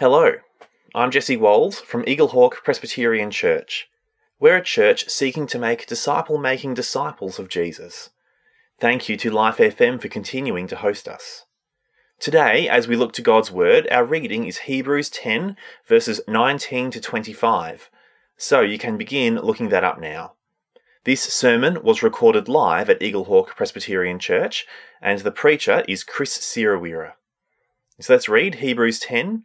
Hello, I'm Jesse Walls from Eaglehawk Presbyterian Church. We're a church seeking to make disciple making disciples of Jesus. Thank you to Life FM for continuing to host us. Today, as we look to God's Word, our reading is Hebrews 10, verses 19 to 25. So you can begin looking that up now. This sermon was recorded live at Eaglehawk Presbyterian Church, and the preacher is Chris Siriweera. So let's read Hebrews 10,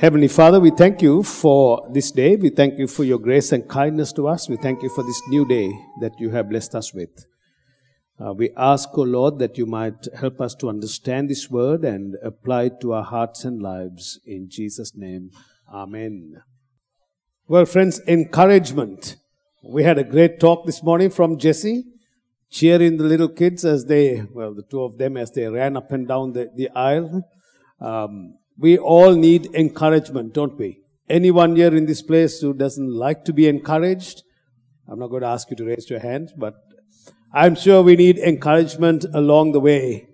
Heavenly Father, we thank you for this day. We thank you for your grace and kindness to us. We thank you for this new day that you have blessed us with. Uh, we ask, O oh Lord, that you might help us to understand this word and apply it to our hearts and lives. In Jesus' name, Amen. Well, friends, encouragement. We had a great talk this morning from Jesse cheering the little kids as they, well, the two of them as they ran up and down the, the aisle. Um, we all need encouragement, don't we? Anyone here in this place who doesn't like to be encouraged? I'm not going to ask you to raise your hand, but I'm sure we need encouragement along the way.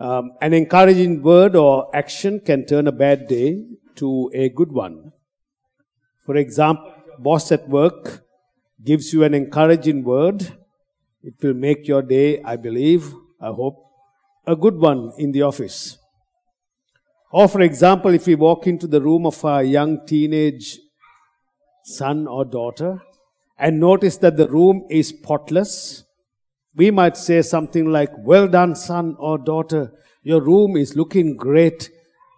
Um, an encouraging word or action can turn a bad day to a good one. For example, boss at work gives you an encouraging word it will make your day, I believe, I hope, a good one in the office. Or, for example, if we walk into the room of a young teenage son or daughter and notice that the room is spotless, we might say something like, Well done, son or daughter. Your room is looking great.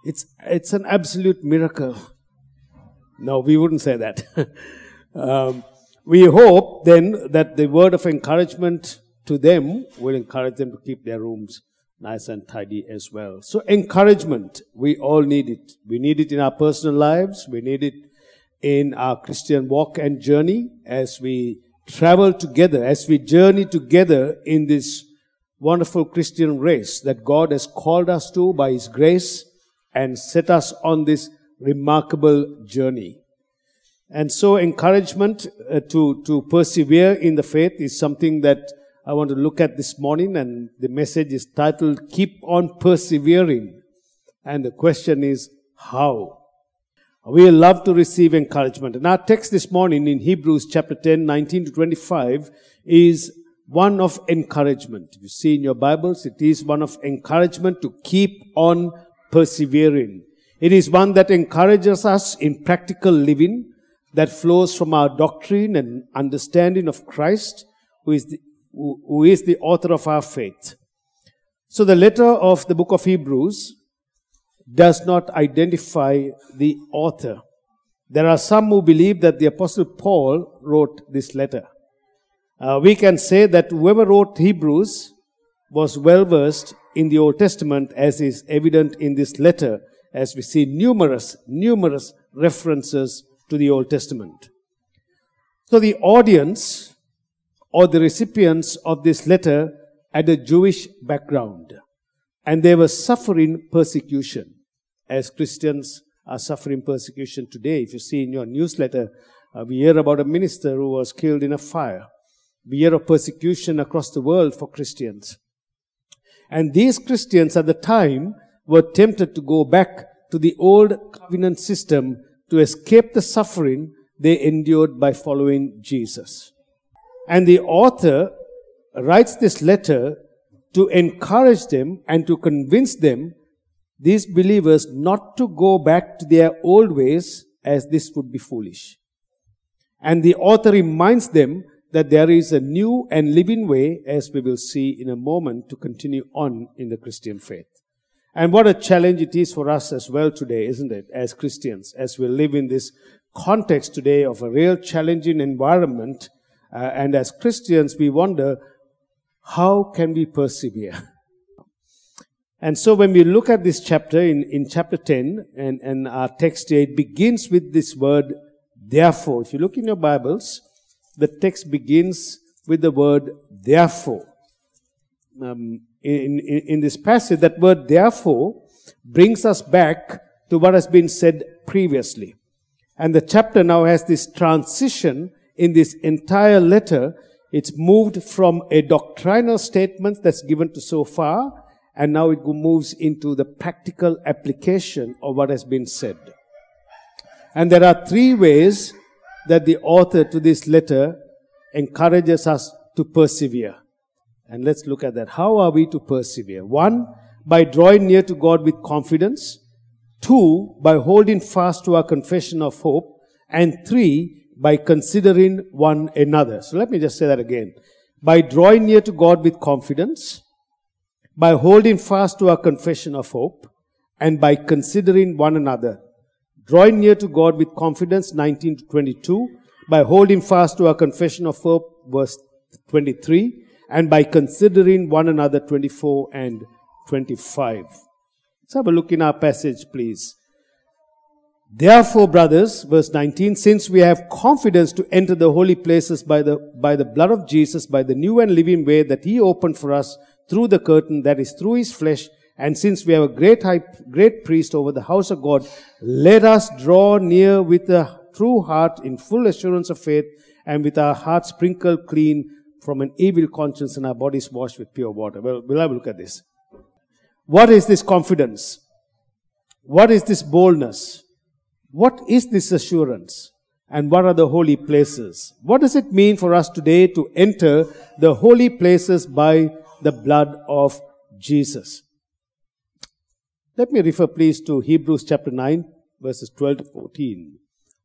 It's, it's an absolute miracle. No, we wouldn't say that. um, we hope then that the word of encouragement to them will encourage them to keep their rooms nice and tidy as well. So encouragement, we all need it. We need it in our personal lives. We need it in our Christian walk and journey as we travel together, as we journey together in this wonderful Christian race that God has called us to by His grace and set us on this remarkable journey. And so encouragement uh, to, to persevere in the faith is something that I want to look at this morning and the message is titled Keep on Persevering. And the question is, how? We love to receive encouragement. And our text this morning in Hebrews chapter 10, 19 to 25 is one of encouragement. You see in your Bibles, it is one of encouragement to keep on persevering. It is one that encourages us in practical living that flows from our doctrine and understanding of Christ, who is the, who is the author of our faith. So the letter of the book of Hebrews does not identify the author. There are some who believe that the apostle Paul wrote this letter. Uh, we can say that whoever wrote Hebrews was well versed in the Old Testament as is evident in this letter as we see numerous, numerous references to the Old Testament. So the audience or the recipients of this letter had a Jewish background and they were suffering persecution as Christians are suffering persecution today. If you see in your newsletter, uh, we hear about a minister who was killed in a fire. We hear of persecution across the world for Christians. And these Christians at the time were tempted to go back to the old covenant system to escape the suffering they endured by following Jesus. And the author writes this letter to encourage them and to convince them, these believers, not to go back to their old ways as this would be foolish. And the author reminds them that there is a new and living way, as we will see in a moment, to continue on in the Christian faith. And what a challenge it is for us as well today, isn't it, as Christians, as we live in this context today of a real challenging environment. Uh, and as Christians, we wonder, how can we persevere? And so when we look at this chapter in, in chapter 10 and, and our text here, it begins with this word, therefore. If you look in your Bibles, the text begins with the word therefore. Um, in, in, in this passage, that word therefore brings us back to what has been said previously. And the chapter now has this transition in this entire letter. It's moved from a doctrinal statement that's given to so far and now it moves into the practical application of what has been said. And there are three ways that the author to this letter encourages us to persevere. And let's look at that. How are we to persevere? One, by drawing near to God with confidence. Two, by holding fast to our confession of hope. And three, by considering one another. So let me just say that again. By drawing near to God with confidence by holding fast to our confession of hope and by considering one another, drawing near to God with confidence, 19 to 22, by holding fast to our confession of hope, verse 23, and by considering one another, 24 and 25. Let's have a look in our passage, please. Therefore, brothers, verse 19, since we have confidence to enter the holy places by the, by the blood of Jesus, by the new and living way that he opened for us through the curtain, that is through his flesh. And since we have a great high, great priest over the house of God, let us draw near with a true heart in full assurance of faith and with our hearts sprinkled clean from an evil conscience and our bodies washed with pure water. Well, we'll have a look at this. What is this confidence? What is this boldness? What is this assurance? And what are the holy places? What does it mean for us today to enter the holy places by the blood of Jesus. Let me refer please to Hebrews chapter 9 verses 12 to 14.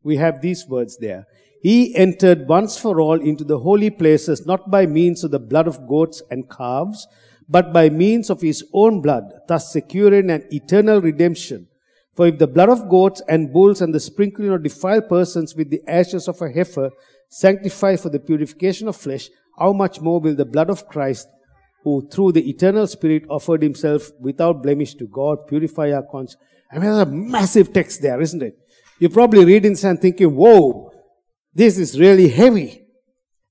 We have these words there. He entered once for all into the holy places, not by means of the blood of goats and calves, but by means of his own blood, thus securing an eternal redemption. For if the blood of goats and bulls and the sprinkling of defiled persons with the ashes of a heifer sanctify for the purification of flesh, how much more will the blood of Christ, who through the eternal Spirit offered himself without blemish to God, purify our conscience. I mean, there's a massive text there, isn't it? You're probably reading this and thinking, whoa, this is really heavy.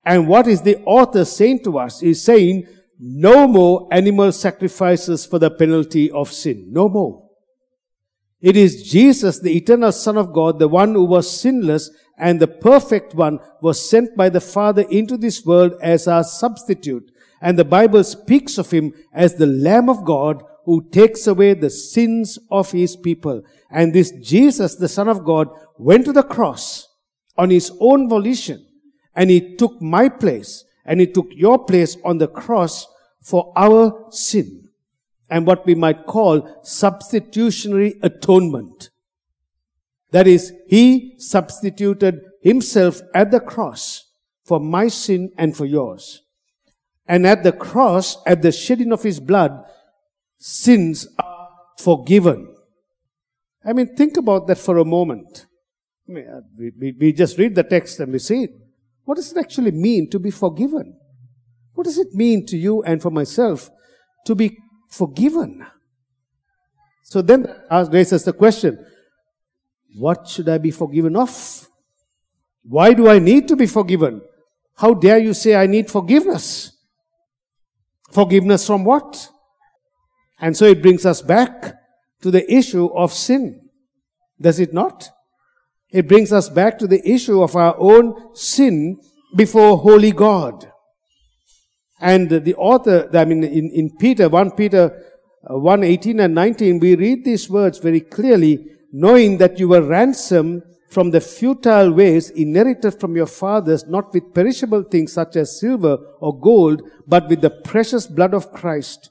And what is the author saying to us? He's saying, no more animal sacrifices for the penalty of sin. No more. It is Jesus, the eternal Son of God, the one who was sinless and the perfect one, was sent by the Father into this world as our substitute. And the Bible speaks of him as the Lamb of God who takes away the sins of his people. And this Jesus, the Son of God, went to the cross on his own volition. And he took my place and he took your place on the cross for our sin and what we might call substitutionary atonement. That is, he substituted himself at the cross for my sin and for yours. And at the cross, at the shedding of his blood, sins are forgiven. I mean, think about that for a moment. I mean, uh, we, we just read the text and we see it. What does it actually mean to be forgiven? What does it mean to you and for myself to be forgiven? So then raises the question, what should I be forgiven of? Why do I need to be forgiven? How dare you say I need forgiveness? Forgiveness from what? And so it brings us back to the issue of sin. Does it not? It brings us back to the issue of our own sin before holy God. And the author, I mean, in, in Peter, 1 Peter uh, 1, 18 and 19, we read these words very clearly, knowing that you were ransomed from the futile ways inherited from your fathers, not with perishable things such as silver or gold, but with the precious blood of Christ,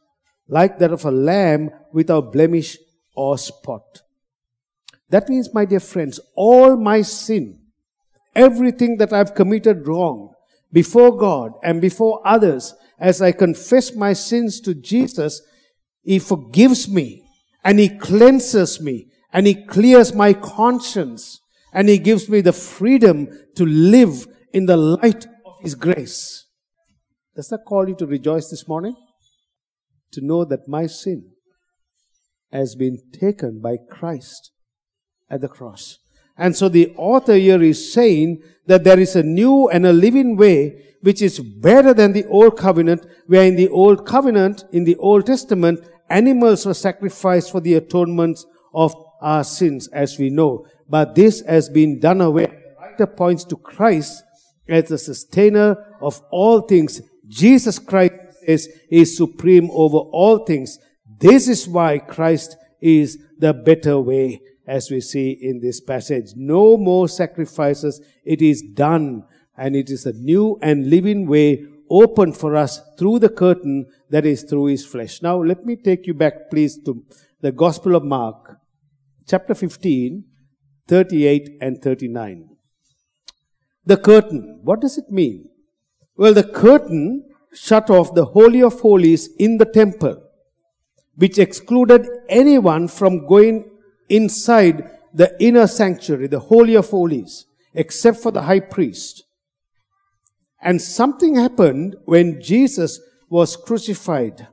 like that of a lamb without blemish or spot. That means, my dear friends, all my sin, everything that I've committed wrong, before God and before others, as I confess my sins to Jesus, He forgives me and He cleanses me and He clears my conscience and He gives me the freedom to live in the light of His grace. Does that call you to rejoice this morning? To know that my sin has been taken by Christ at the cross. And so the author here is saying that there is a new and a living way which is better than the old covenant, where in the old covenant, in the Old Testament, animals were sacrificed for the atonement of our sins, as we know. But this has been done away. The writer points to Christ as the sustainer of all things. Jesus Christ is, is supreme over all things. This is why Christ is the better way, as we see in this passage. No more sacrifices. It is done, and it is a new and living way open for us through the curtain that is through his flesh. Now, let me take you back, please, to the Gospel of Mark, chapter 15, 38 and 39. The curtain, what does it mean? Well, the curtain shut off the Holy of Holies in the temple, which excluded anyone from going inside the inner sanctuary, the Holy of Holies, except for the high priest. And something happened when Jesus was crucified.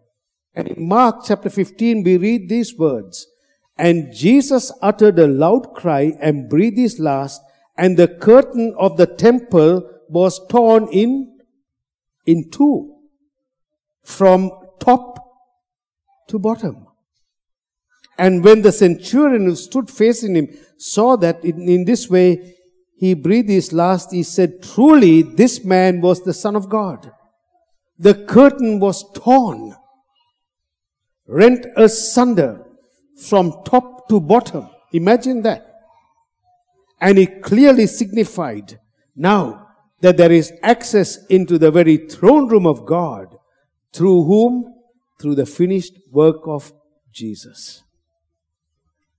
And in Mark chapter 15, we read these words. And Jesus uttered a loud cry and breathed his last, and the curtain of the temple was torn in, in two, from top to bottom. And when the centurion who stood facing him saw that in, in this way he breathed his last, he said, Truly, this man was the Son of God. The curtain was torn, rent asunder from top to bottom. Imagine that. And it clearly signified now that there is access into the very throne room of God. Through whom? Through the finished work of Jesus.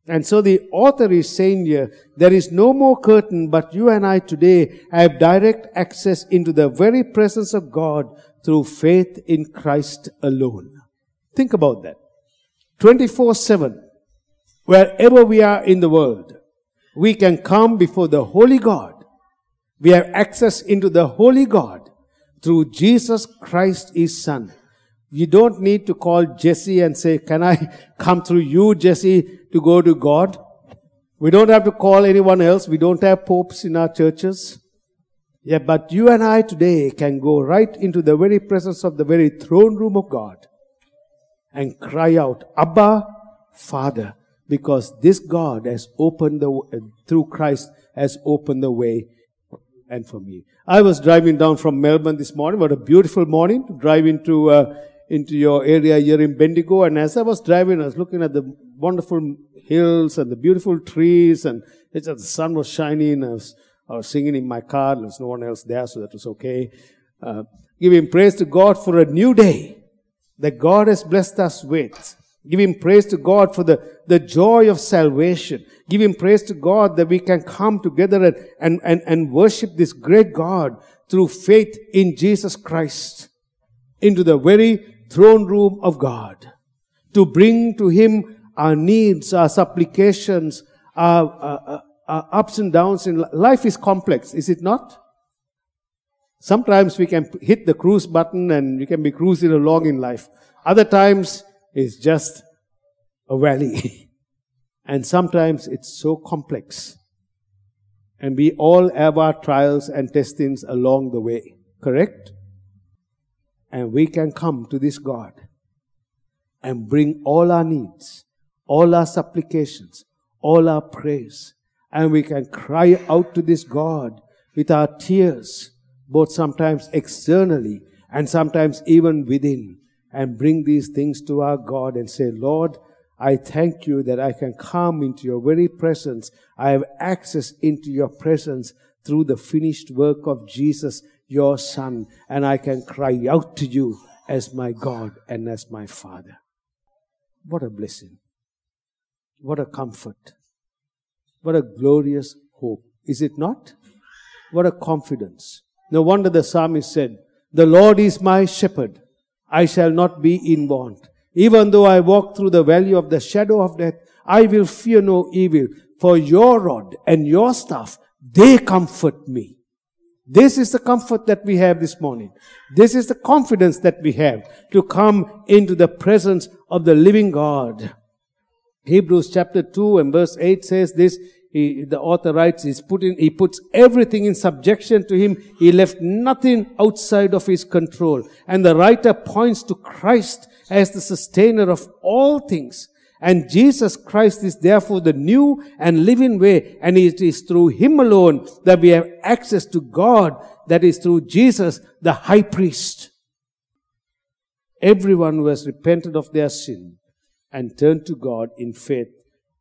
And so the author is saying here, there is no more curtain, but you and I today have direct access into the very presence of God through faith in Christ alone. Think about that. 24 7 wherever we are in the world, we can come before the Holy God. We have access into the Holy God through Jesus Christ, His Son. You don't need to call Jesse and say, Can I come through you, Jesse, to go to God? We don't have to call anyone else. We don't have popes in our churches. Yeah, but you and I today can go right into the very presence of the very throne room of God and cry out, Abba, Father because this God has opened the, uh, through Christ, has opened the way and for me. I was driving down from Melbourne this morning. What a beautiful morning to drive into, uh, into your area here in Bendigo. And as I was driving, I was looking at the wonderful hills and the beautiful trees and it's the sun was shining. I was, I was singing in my car. There was no one else there, so that was okay. Uh, giving praise to God for a new day that God has blessed us with. Giving praise to God for the, the joy of salvation. Giving praise to God that we can come together and, and, and, and worship this great God through faith in Jesus Christ into the very throne room of God. To bring to him our needs, our supplications, our, our, our ups and downs in life is complex, is it not? Sometimes we can hit the cruise button and we can be cruising along in life. Other times it's just a valley. and sometimes it's so complex. And we all have our trials and testings along the way, correct? And we can come to this God and bring all our needs, all our supplications, all our praise, and we can cry out to this God with our tears, both sometimes externally and sometimes even within and bring these things to our God and say, Lord, I thank you that I can come into your very presence. I have access into your presence through the finished work of Jesus, your Son, and I can cry out to you as my God and as my Father. What a blessing. What a comfort. What a glorious hope. Is it not? What a confidence. No wonder the psalmist said, The Lord is my shepherd. I shall not be in want. Even though I walk through the valley of the shadow of death, I will fear no evil, for your rod and your staff, they comfort me. This is the comfort that we have this morning. This is the confidence that we have to come into the presence of the living God. Hebrews chapter 2 and verse 8 says this, he, the author writes, he's put in, he puts everything in subjection to him. He left nothing outside of his control. And the writer points to Christ as the sustainer of all things. And Jesus Christ is therefore the new and living way. And it is through Him alone that we have access to God. That is through Jesus, the high priest. Everyone who has repented of their sin and turned to God in faith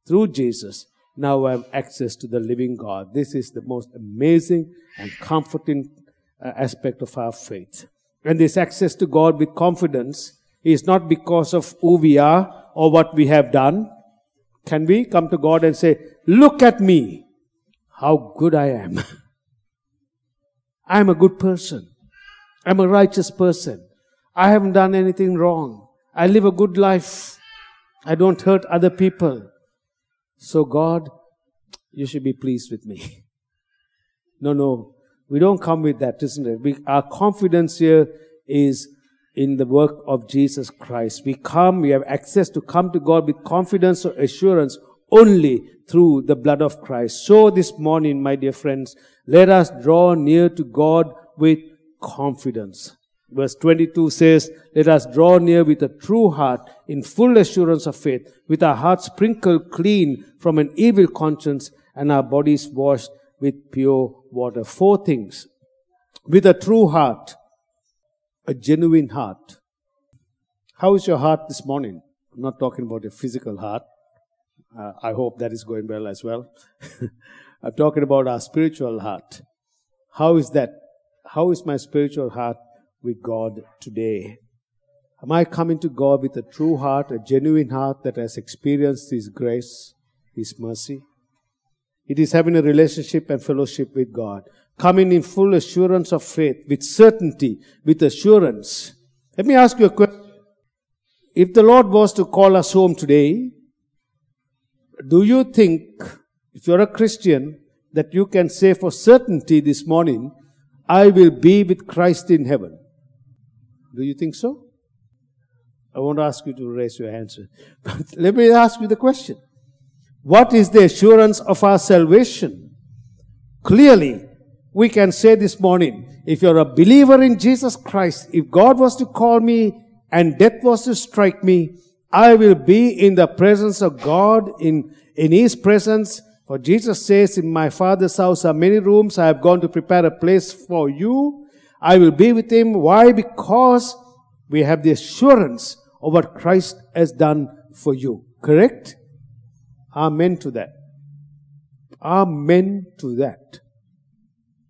through Jesus now have access to the living God. This is the most amazing and comforting uh, aspect of our faith. And this access to God with confidence is not because of who we are or what we have done. Can we come to God and say, Look at me, how good I am? I'm a good person. I'm a righteous person. I haven't done anything wrong. I live a good life. I don't hurt other people. So, God, you should be pleased with me. no, no. We don't come with that, isn't it? We, our confidence here is in the work of Jesus Christ. We come, we have access to come to God with confidence or assurance only through the blood of Christ. So this morning, my dear friends, let us draw near to God with confidence. Verse 22 says, Let us draw near with a true heart in full assurance of faith, with our hearts sprinkled clean from an evil conscience and our bodies washed with pure water. Four things. With a true heart, a genuine heart. How is your heart this morning? I'm not talking about your physical heart. Uh, I hope that is going well as well. I'm talking about our spiritual heart. How is that? How is my spiritual heart with God today? Am I coming to God with a true heart, a genuine heart that has experienced His grace, His mercy? It is having a relationship and fellowship with God coming in full assurance of faith, with certainty, with assurance. Let me ask you a question. If the Lord was to call us home today, do you think, if you're a Christian, that you can say for certainty this morning, I will be with Christ in heaven? Do you think so? I won't ask you to raise your hands. But let me ask you the question. What is the assurance of our salvation? Clearly, we can say this morning, if you're a believer in Jesus Christ, if God was to call me and death was to strike me, I will be in the presence of God, in, in His presence. For Jesus says, in my Father's house are many rooms. I have gone to prepare a place for you. I will be with Him. Why? Because we have the assurance of what Christ has done for you. Correct? Amen to that. Amen to that.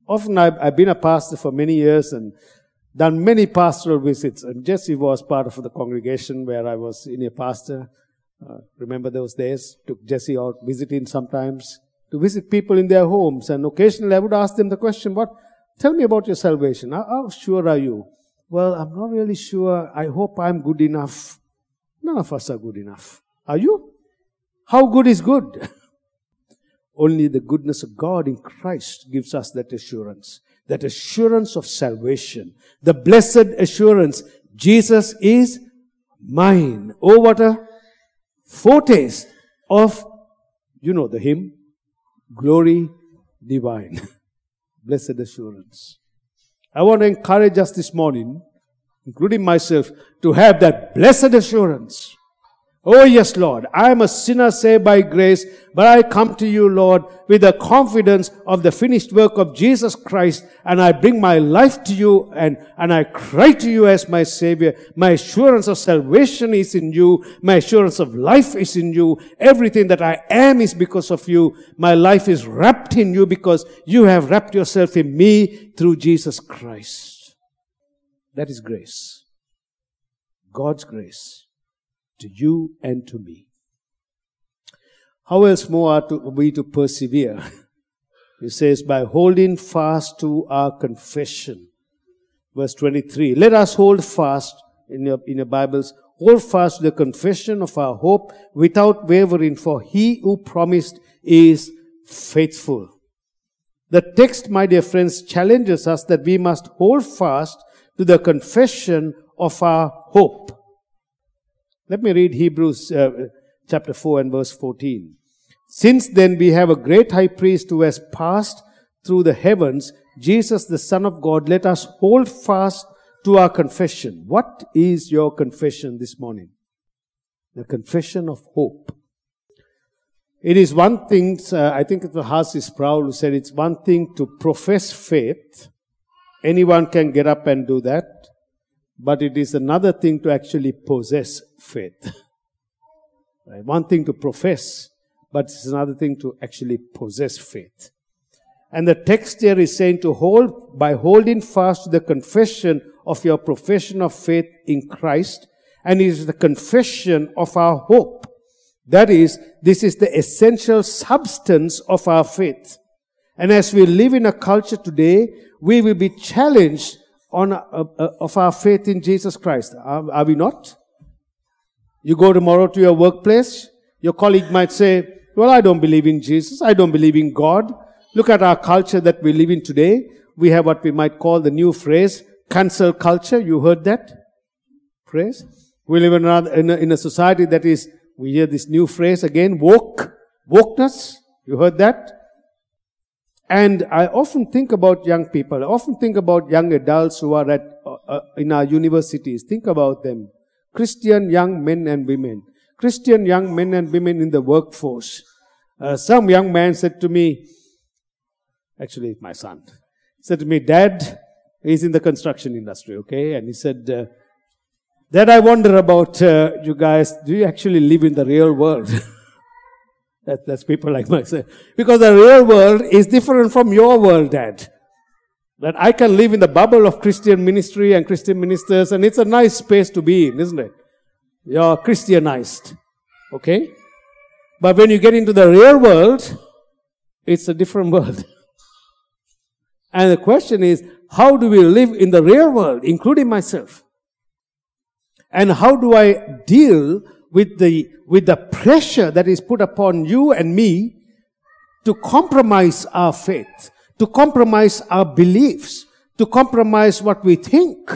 Often I've, I've, been a pastor for many years and done many pastoral visits. And Jesse was part of the congregation where I was senior pastor. Uh, remember those days? Took Jesse out visiting sometimes to visit people in their homes. And occasionally I would ask them the question, what? Tell me about your salvation. How, how sure are you? Well, I'm not really sure. I hope I'm good enough. None of us are good enough. Are you? How good is good? Only the goodness of God in Christ gives us that assurance, that assurance of salvation, the blessed assurance Jesus is mine. Oh, what a foretaste of, you know, the hymn, glory divine. blessed assurance. I want to encourage us this morning, including myself, to have that blessed assurance Oh, yes, Lord, I am a sinner saved by grace, but I come to you, Lord, with the confidence of the finished work of Jesus Christ, and I bring my life to you, and, and I cry to you as my Savior. My assurance of salvation is in you. My assurance of life is in you. Everything that I am is because of you. My life is wrapped in you because you have wrapped yourself in me through Jesus Christ. That is grace. God's grace to you and to me. How else more are to, we to persevere He says, by holding fast to our confession. Verse 23. Let us hold fast in your, in your Bibles. Hold fast to the confession of our hope without wavering, for he who promised is faithful. The text, my dear friends, challenges us that we must hold fast to the confession of our hope. Let me read Hebrews uh, chapter 4 and verse 14. Since then we have a great high priest who has passed through the heavens, Jesus the Son of God, let us hold fast to our confession. What is your confession this morning? The confession of hope. It is one thing, uh, I think it was R.C. Sproul who said it's one thing to profess faith. Anyone can get up and do that. But it is another thing to actually possess faith. right? One thing to profess, but it's another thing to actually possess faith. And the text here is saying to hold, by holding fast to the confession of your profession of faith in Christ, and it is the confession of our hope. That is, this is the essential substance of our faith. And as we live in a culture today, we will be challenged on uh, uh, of our faith in Jesus Christ. Are, are we not? You go tomorrow to your workplace, your colleague might say, well, I don't believe in Jesus. I don't believe in God. Look at our culture that we live in today. We have what we might call the new phrase, cancel culture. You heard that phrase? We live in a, in a, in a society that is we hear this new phrase again, woke, wokeness. You heard that? And I often think about young people. I often think about young adults who are at, uh, uh, in our universities. Think about them. Christian young men and women. Christian young men and women in the workforce. Uh, some young man said to me, actually my son, said to me, Dad, he's in the construction industry, okay? And he said, uh, that I wonder about uh, you guys. Do you actually live in the real world? that, that's people like myself. Because the real world is different from your world, Dad. That I can live in the bubble of Christian ministry and Christian ministers, and it's a nice space to be in, isn't it? You're Christianized. Okay? But when you get into the real world, it's a different world. and the question is, how do we live in the real world, including myself? And how do I deal with the, with the pressure that is put upon you and me to compromise our faith, to compromise our beliefs, to compromise what we think?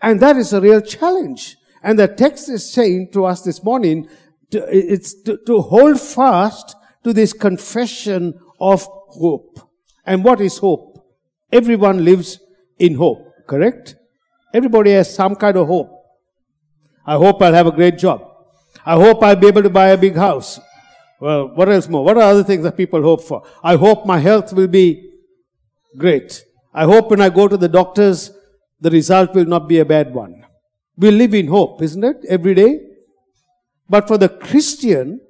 And that is a real challenge. And the text is saying to us this morning, to, it's to, to hold fast to this confession of hope. And what is hope? Everyone lives in hope, correct? Everybody has some kind of hope. I hope I'll have a great job. I hope I'll be able to buy a big house. Well, what else more? What are other things that people hope for? I hope my health will be great. I hope when I go to the doctors, the result will not be a bad one. We live in hope, isn't it? Every day. But for the Christian,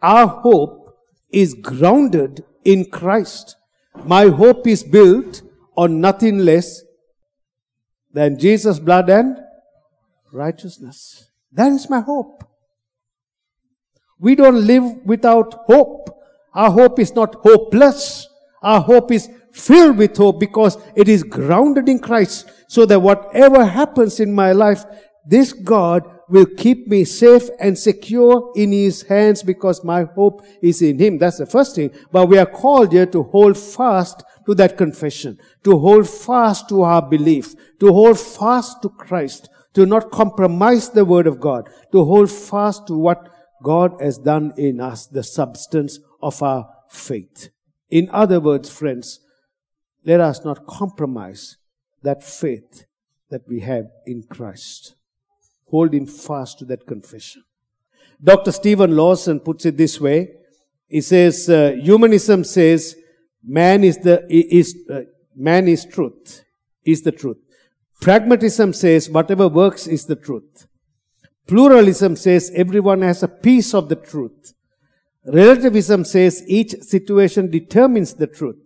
our hope is grounded in Christ. My hope is built on nothing less than Jesus' blood and righteousness. That is my hope. We don't live without hope. Our hope is not hopeless. Our hope is filled with hope because it is grounded in Christ so that whatever happens in my life, this God will keep me safe and secure in His hands because my hope is in Him. That's the first thing. But we are called here to hold fast to that confession, to hold fast to our belief, to hold fast to Christ, to not compromise the Word of God, to hold fast to what God has done in us, the substance of our faith. In other words, friends, let us not compromise that faith that we have in Christ. Holding fast to that confession. Dr. Steven Lawson puts it this way. He says, uh, humanism says man is the, is, uh, man is truth, is the truth. Pragmatism says whatever works is the truth. Pluralism says everyone has a piece of the truth. Relativism says each situation determines the truth.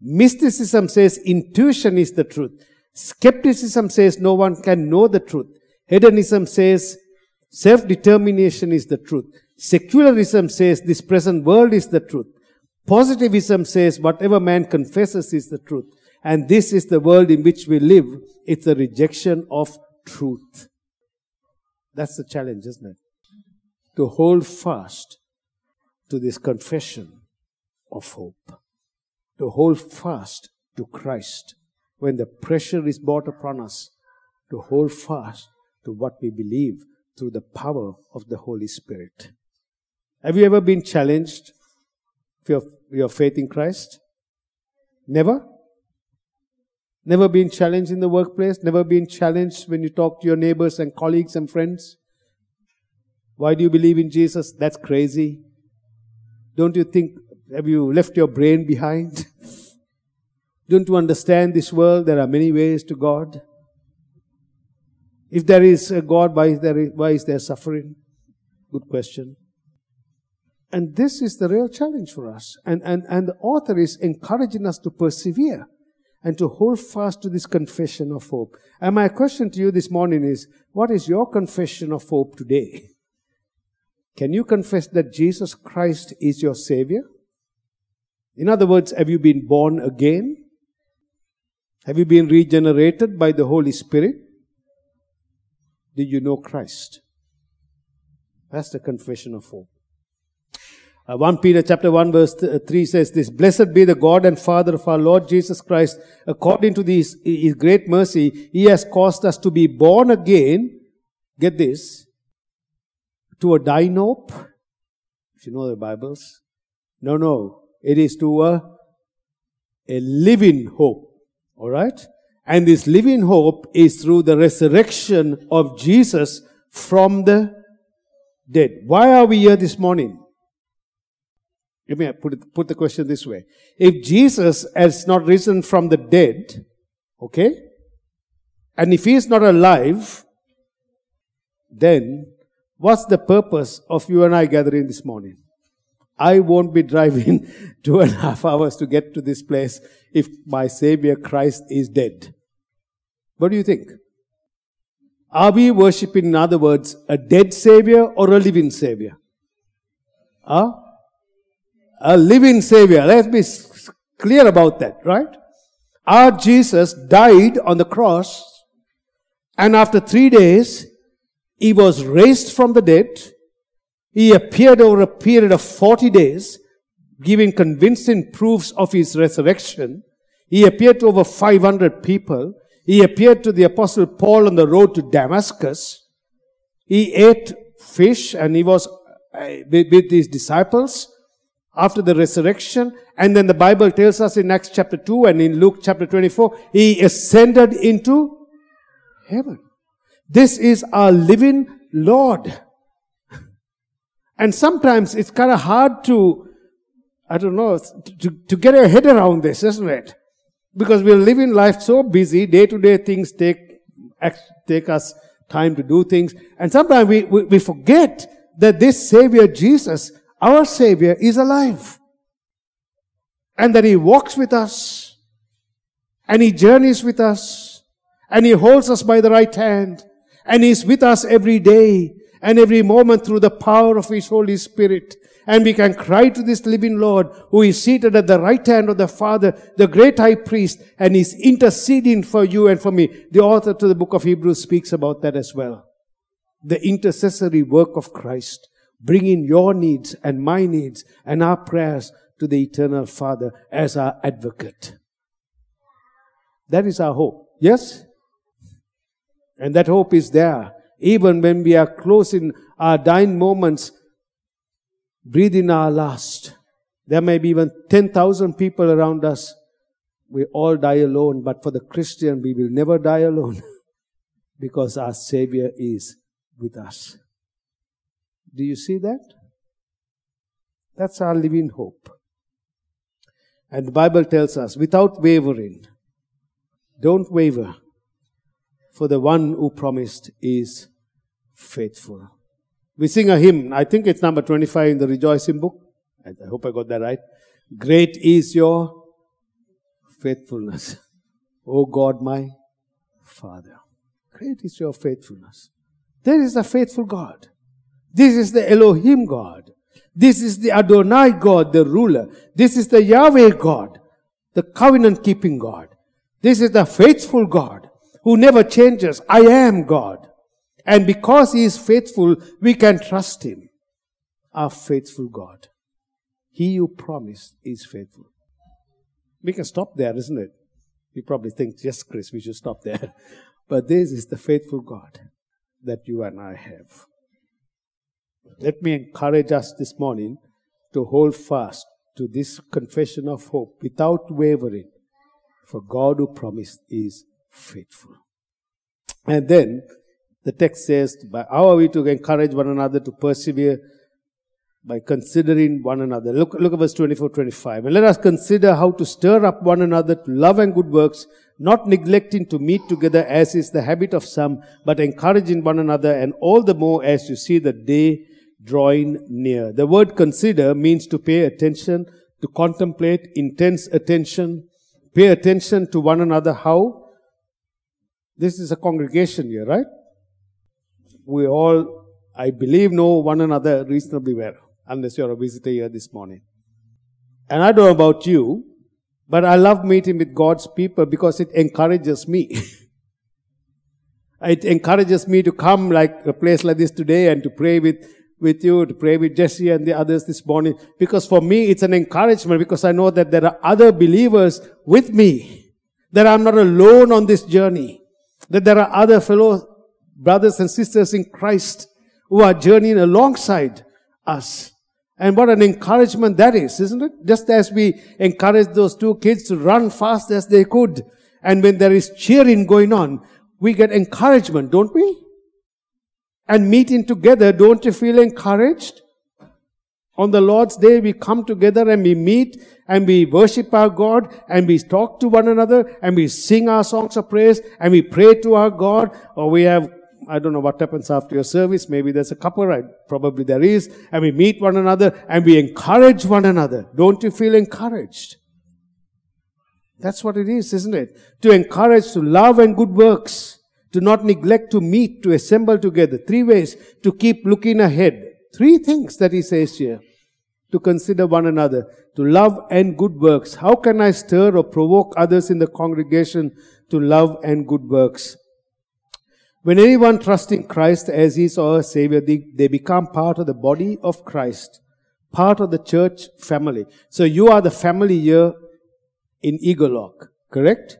Mysticism says intuition is the truth. Skepticism says no one can know the truth. Hedonism says self-determination is the truth. Secularism says this present world is the truth. Positivism says whatever man confesses is the truth. And this is the world in which we live. It's a rejection of truth. That's the challenge, isn't it? To hold fast to this confession of hope. To hold fast to Christ when the pressure is brought upon us. To hold fast to what we believe through the power of the Holy Spirit. Have you ever been challenged for your, your faith in Christ? Never? Never been challenged in the workplace? Never been challenged when you talk to your neighbors and colleagues and friends? Why do you believe in Jesus? That's crazy. Don't you think, have you left your brain behind? Don't you understand this world? There are many ways to God. If there is a God, why is there, why is there suffering? Good question. And this is the real challenge for us. And, and, and the author is encouraging us to persevere and to hold fast to this confession of hope. And my question to you this morning is, what is your confession of hope today? Can you confess that Jesus Christ is your Savior? In other words, have you been born again? Have you been regenerated by the Holy Spirit? Did you know Christ? That's the confession of hope. Uh, 1 Peter chapter 1 verse uh, 3 says this, Blessed be the God and Father of our Lord Jesus Christ. According to his, great mercy, He has caused us to be born again. Get this. To a dying hope. If you know the Bibles. No, no. It is to a, a living hope. Alright? And this living hope is through the resurrection of Jesus from the dead. Why are we here this morning? Let me put, it, put the question this way. If Jesus has not risen from the dead, okay, and if he is not alive, then what's the purpose of you and I gathering this morning? I won't be driving two and a half hours to get to this place if my Savior Christ is dead. What do you think? Are we worshipping, in other words, a dead Savior or a living Savior? Huh? A living Savior. Let's be clear about that, right? Our Jesus died on the cross, and after three days, he was raised from the dead. He appeared over a period of 40 days, giving convincing proofs of his resurrection. He appeared to over 500 people. He appeared to the apostle Paul on the road to Damascus. He ate fish and he was uh, with his disciples after the resurrection. And then the Bible tells us in Acts chapter 2 and in Luke chapter 24, he ascended into heaven. This is our living Lord. And sometimes it's kind of hard to, I don't know, to, to get your head around this, isn't it? Because we're living life so busy, day to day things take, take us time to do things. And sometimes we, we, we forget that this Savior Jesus, our Savior, is alive. And that He walks with us. And He journeys with us. And He holds us by the right hand. And He's with us every day and every moment through the power of His Holy Spirit. And we can cry to this living Lord who is seated at the right hand of the Father, the great high priest, and is interceding for you and for me. The author to the book of Hebrews speaks about that as well. The intercessory work of Christ, bringing your needs and my needs and our prayers to the eternal Father as our advocate. That is our hope. Yes? And that hope is there. Even when we are close in our dying moments, breathe in our last. There may be even 10,000 people around us. We all die alone, but for the Christian, we will never die alone because our Savior is with us. Do you see that? That's our living hope. And the Bible tells us, without wavering, don't waver, for the one who promised is faithful. We sing a hymn. I think it's number 25 in the Rejoicing book. I, hope I got that right. Great is your faithfulness. O God, my Father. Great is your faithfulness. There is a faithful God. This is the Elohim God. This is the Adonai God, the ruler. This is the Yahweh God, the covenant keeping God. This is the faithful God who never changes. I am God. And because He is faithful, we can trust Him. Our faithful God. He who promised is faithful. We can stop there, isn't it? You probably think, yes, Chris, we should stop there. But this is the faithful God that you and I have. Let me encourage us this morning to hold fast to this confession of hope without wavering, for God who promised is faithful. And then the text says, By how are we to encourage one another to persevere? By considering one another. Look, look at verse 24 25. And let us consider how to stir up one another to love and good works, not neglecting to meet together as is the habit of some, but encouraging one another, and all the more as you see the day drawing near. The word consider means to pay attention, to contemplate, intense attention, pay attention to one another. How? This is a congregation here, right? We all, I believe, know one another reasonably well, unless you're a visitor here this morning. And I don't know about you, but I love meeting with God's people because it encourages me. it encourages me to come like a place like this today and to pray with with you, to pray with Jesse and the others this morning. Because for me, it's an encouragement because I know that there are other believers with me. That I'm not alone on this journey. That there are other fellow brothers and sisters in Christ who are journeying alongside us. And what an encouragement that is, isn't it? Just as we encourage those two kids to run fast as they could. And when there is cheering going on, we get encouragement, don't we? And meeting together, don't you feel encouraged? On the Lord's day, we come together and we meet and we worship our God and we talk to one another and we sing our songs of praise and we pray to our God or we have, I don't know what happens after your service. Maybe there's a couple, right? Probably there is. And we meet one another and we encourage one another. Don't you feel encouraged? That's what it is, isn't it? To encourage to love and good works to not neglect to meet, to assemble together. Three ways to keep looking ahead. Three things that he says here. To consider one another, to love and good works. How can I stir or provoke others in the congregation to love and good works? When anyone trusts in Christ as his or her Savior, they, they become part of the body of Christ, part of the church family. So you are the family here in Eagle correct?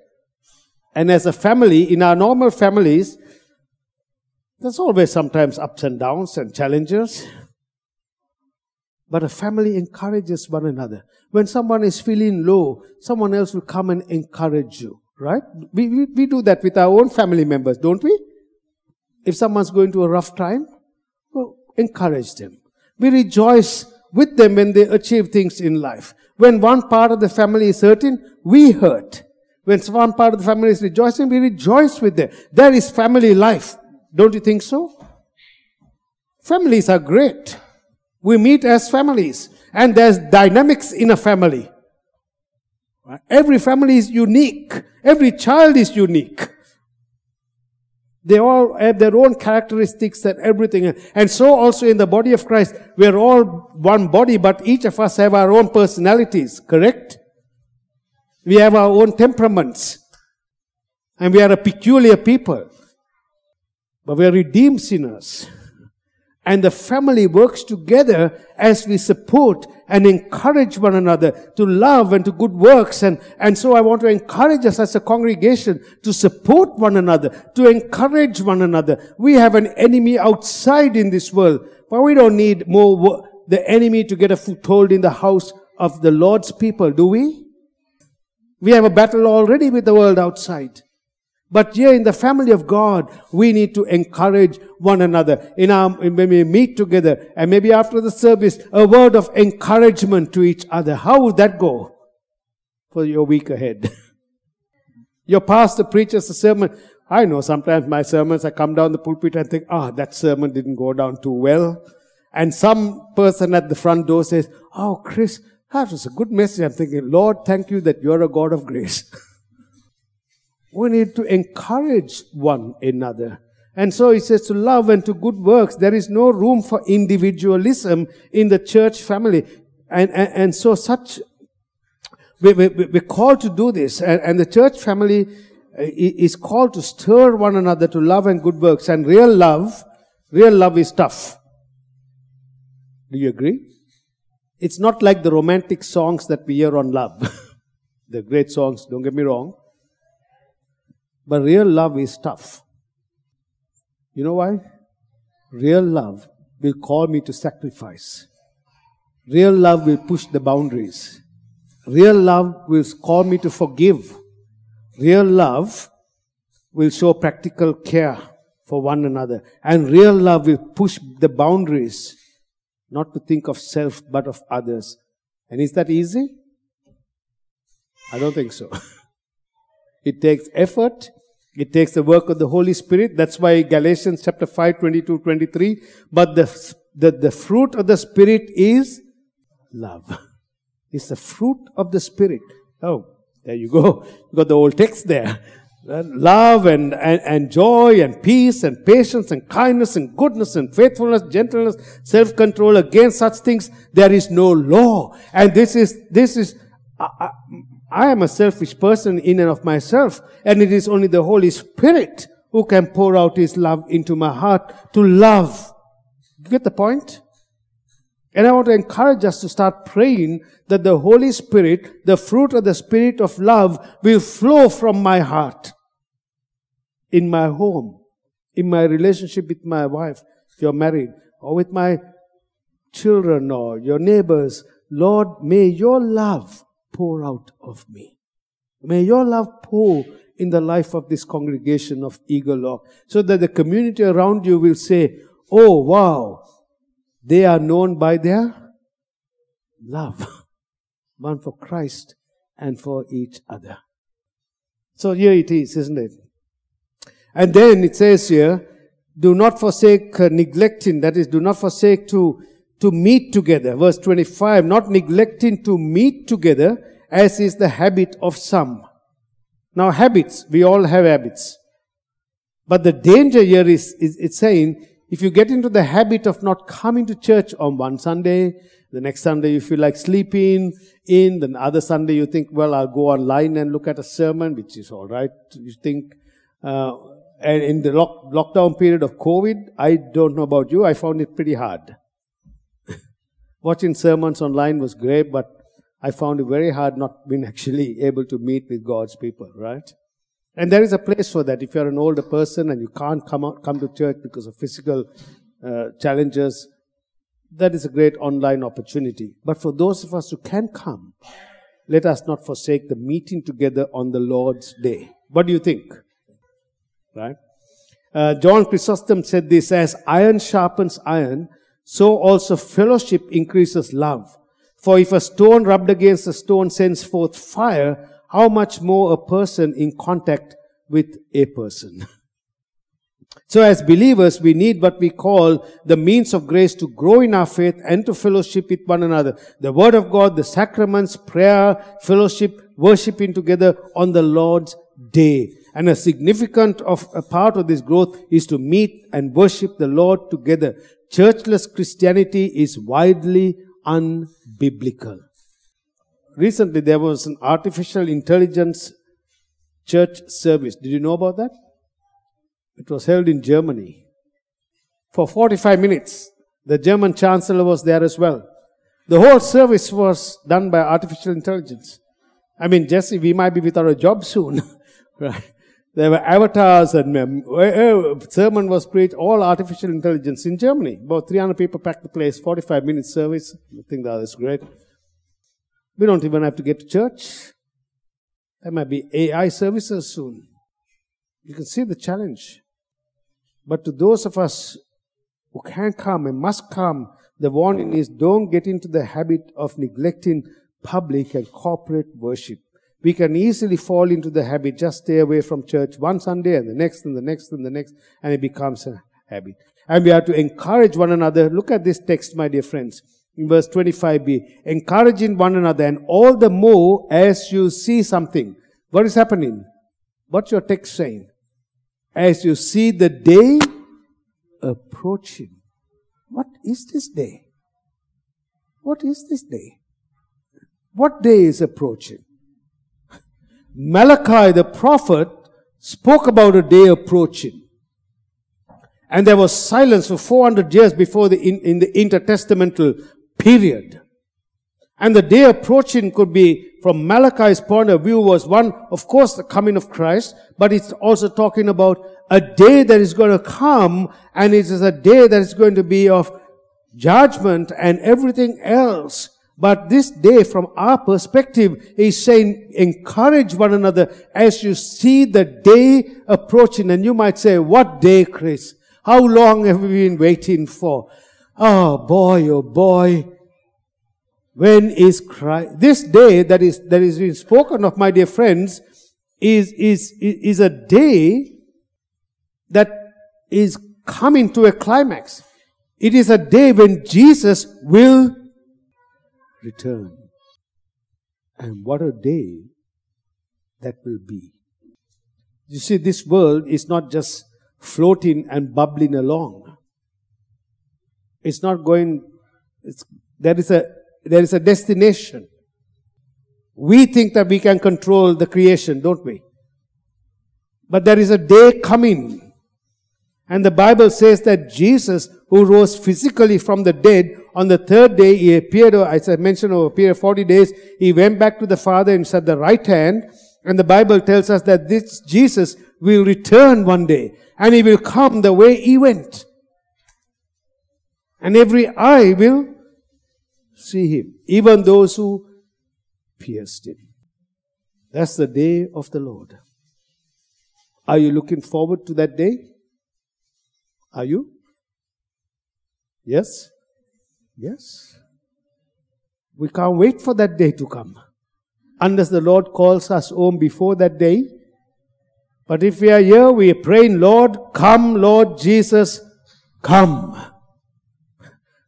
And as a family, in our normal families, there's always sometimes ups and downs and challenges. But a family encourages one another. When someone is feeling low, someone else will come and encourage you, right? We, we, we do that with our own family members, don't we? If someone's going through a rough time, well, encourage them. We rejoice with them when they achieve things in life. When one part of the family is hurting, we hurt. When one part of the family is rejoicing, we rejoice with them. That is family life. Don't you think so? Families are great. We meet as families. And there's dynamics in a family. Every family is unique. Every child is unique. They all have their own characteristics and everything. And so also in the body of Christ, we're all one body, but each of us have our own personalities, correct? We have our own temperaments. And we are a peculiar people. But we are redeemed sinners. And the family works together as we support and encourage one another to love and to good works. And, and so I want to encourage us as a congregation to support one another, to encourage one another. We have an enemy outside in this world, but we don't need more the enemy to get a foothold in the house of the Lord's people, do we? We have a battle already with the world outside. But here in the family of God, we need to encourage one another. In our, when we meet together, and maybe after the service, a word of encouragement to each other. How would that go for your week ahead? your pastor preaches a sermon. I know sometimes my sermons, I come down the pulpit and think, ah, that sermon didn't go down too well. And some person at the front door says, oh, Chris, that was a good message. I'm thinking, Lord, thank you that you're a God of grace. we need to encourage one another. And so he says to love and to good works. There is no room for individualism in the church family. And, and, and so such, we, we, we're called to do this. And, and the church family uh, is called to stir one another to love and good works. And real love, real love is tough. Do you agree? It's not like the romantic songs that we hear on love. They're great songs, don't get me wrong. But real love is tough. You know why? Real love will call me to sacrifice. Real love will push the boundaries. Real love will call me to forgive. Real love will show practical care for one another. And real love will push the boundaries, not to think of self, but of others. And is that easy? I don't think so. it takes effort. It takes the work of the Holy Spirit. That's why Galatians chapter 5, 22, 23. But the, the, the fruit of the Spirit is love. It's the fruit of the Spirit. Oh, there you go. You got the old text there. Love and, and, and joy and peace and patience and kindness and goodness and faithfulness, gentleness, self-control. Against such things, there is no law. And this is, this is, uh, I am a selfish person in and of myself, and it is only the Holy Spirit who can pour out His love into my heart to love. You get the point? And I want to encourage us to start praying that the Holy Spirit, the fruit of the Spirit of love, will flow from my heart in my home, in my relationship with my wife, if you're married, or with my children or your neighbors. Lord, may your love pour out of me. May your love pour in the life of this congregation of Eaglehawk so that the community around you will say, Oh, wow, they are known by their love. One for Christ and for each other. So here it is, isn't it? And then it says here, do not forsake uh, neglecting, that is, do not forsake to to meet together. Verse 25, not neglecting to meet together as is the habit of some. Now habits, we all have habits. But the danger here is, is it's saying, if you get into the habit of not coming to church on one Sunday, the next Sunday you feel like sleeping in, the other Sunday you think, well, I'll go online and look at a sermon, which is alright. You think, uh, and in the lock, lockdown period of COVID, I don't know about you, I found it pretty hard. Watching sermons online was great, but I found it very hard not being actually able to meet with God's people, right? And there is a place for that. If you're an older person and you can't come out, come to church because of physical uh, challenges, that is a great online opportunity. But for those of us who can come, let us not forsake the meeting together on the Lord's day. What do you think? Right? Uh, John Chrysostom said this as iron sharpens iron, so also fellowship increases love. For if a stone rubbed against a stone sends forth fire, how much more a person in contact with a person? so as believers, we need what we call the means of grace to grow in our faith and to fellowship with one another. The Word of God, the sacraments, prayer, fellowship, worshiping together on the Lord's day. And a significant of a part of this growth is to meet and worship the Lord together churchless Christianity is widely unbiblical. Recently, there was an artificial intelligence church service. Did you know about that? It was held in Germany. For 45 minutes, the German chancellor was there as well. The whole service was done by artificial intelligence. I mean, Jesse, we might be without a job soon, right? There were avatars and uh, sermon was preached, all artificial intelligence in Germany. About 300 people packed the place, 45 minute service. I think that is great. We don't even have to get to church. There might be AI services soon. You can see the challenge. But to those of us who can come and must come, the warning is don't get into the habit of neglecting public and corporate worship we can easily fall into the habit, just stay away from church one Sunday and the next and the next and the next, and it becomes a habit. And we have to encourage one another. Look at this text, my dear friends. In verse 25b, encouraging one another, and all the more as you see something. What is happening? What's your text saying? as you see the day approaching. What is this day? What is this day? What day is approaching? Malachi the prophet spoke about a day approaching. And there was silence for 400 years before the, in, in the intertestamental period. And the day approaching could be, from Malachi's point of view, was one, of course, the coming of Christ, but it's also talking about a day that is going to come, and it is a day that is going to be of judgment and everything else. But this day, from our perspective, is saying, encourage one another as you see the day approaching. And you might say, what day, Chris? How long have we been waiting for? Oh boy, oh boy. When is Christ? This day that is, that is being spoken of, my dear friends, is, is, is a day that is coming to a climax. It is a day when Jesus will return. And what a day that will be. You see, this world is not just floating and bubbling along. It's not going, it's, there is a, there is a destination. We think that we can control the creation, don't we? But there is a day coming. And the Bible says that Jesus, who rose physically from the dead, on the third day he appeared, as I mentioned, over a period of 40 days, he went back to the Father and said the right hand. And the Bible tells us that this Jesus will return one day and he will come the way he went. And every eye will see him, even those who pierced him. That's the day of the Lord. Are you looking forward to that day? Are you? Yes? Yes. We can't wait for that day to come. Unless the Lord calls us home before that day, but if we are here, we are praying, Lord, come, Lord Jesus, come.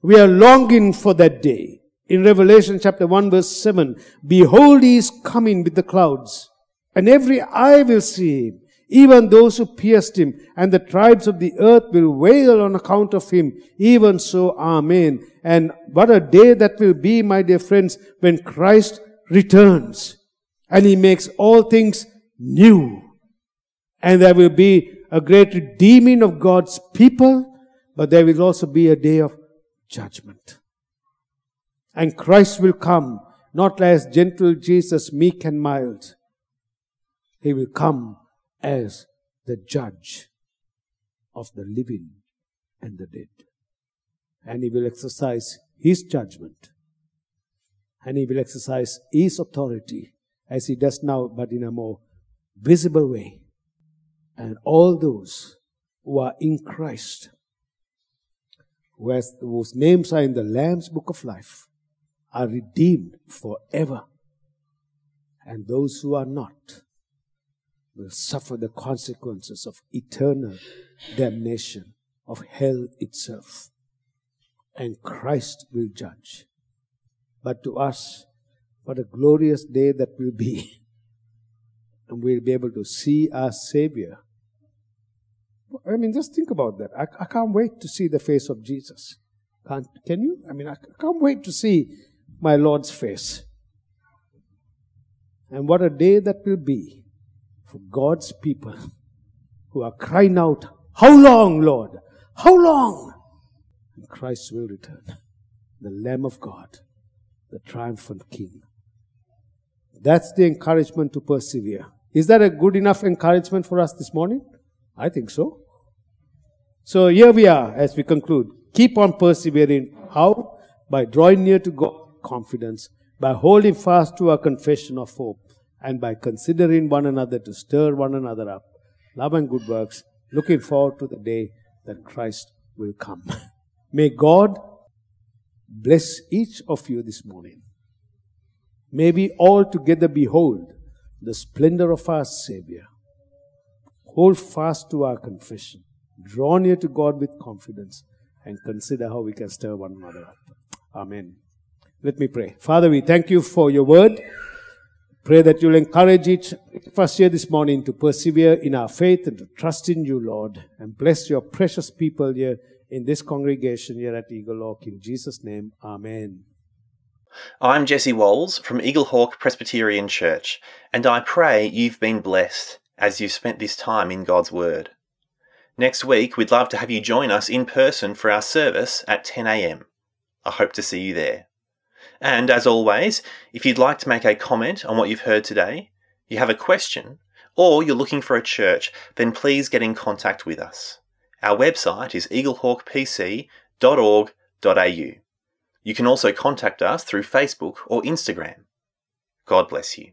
We are longing for that day. In Revelation chapter 1 verse 7, behold, he is coming with the clouds, and every eye will see him, even those who pierced him, and the tribes of the earth will wail on account of him. Even so, Amen. And what a day that will be, my dear friends, when Christ returns, and he makes all things new. And there will be a great redeeming of God's people, but there will also be a day of judgment. And Christ will come not as gentle Jesus, meek and mild. He will come as the judge of the living and the dead. And he will exercise his judgment. And he will exercise his authority as he does now, but in a more visible way and all those who are in Christ, who has, whose names are in the Lamb's book of life, are redeemed forever. And those who are not will suffer the consequences of eternal damnation of hell itself. And Christ will judge. But to us, what a glorious day that will be. and we'll be able to see our Savior I mean, just think about that. I, I can't wait to see the face of Jesus. Can't, can you? I mean, I can't wait to see my Lord's face. And what a day that will be for God's people who are crying out, How long, Lord? How long? Christ will return, the Lamb of God, the triumphant King. That's the encouragement to persevere. Is that a good enough encouragement for us this morning? I think so. So here we are as we conclude. Keep on persevering. How? By drawing near to God confidence, by holding fast to our confession of hope, and by considering one another to stir one another up. Love and good works, looking forward to the day that Christ will come. May God bless each of you this morning. May we all together behold the splendor of our Savior Hold fast to our confession. Draw near to God with confidence and consider how we can stir one another up. Amen. Let me pray. Father, we thank you for your word. Pray that you'll encourage each of us here this morning to persevere in our faith and to trust in you, Lord, and bless your precious people here in this congregation here at Eaglehawk. In Jesus' name, Amen. I'm Jesse Walls from Eaglehawk Presbyterian Church, and I pray you've been blessed as you've spent this time in God's Word. Next week, we'd love to have you join us in person for our service at 10am. I hope to see you there. And as always, if you'd like to make a comment on what you've heard today, you have a question, or you're looking for a church, then please get in contact with us. Our website is eaglehawkpc.org.au. You can also contact us through Facebook or Instagram. God bless you.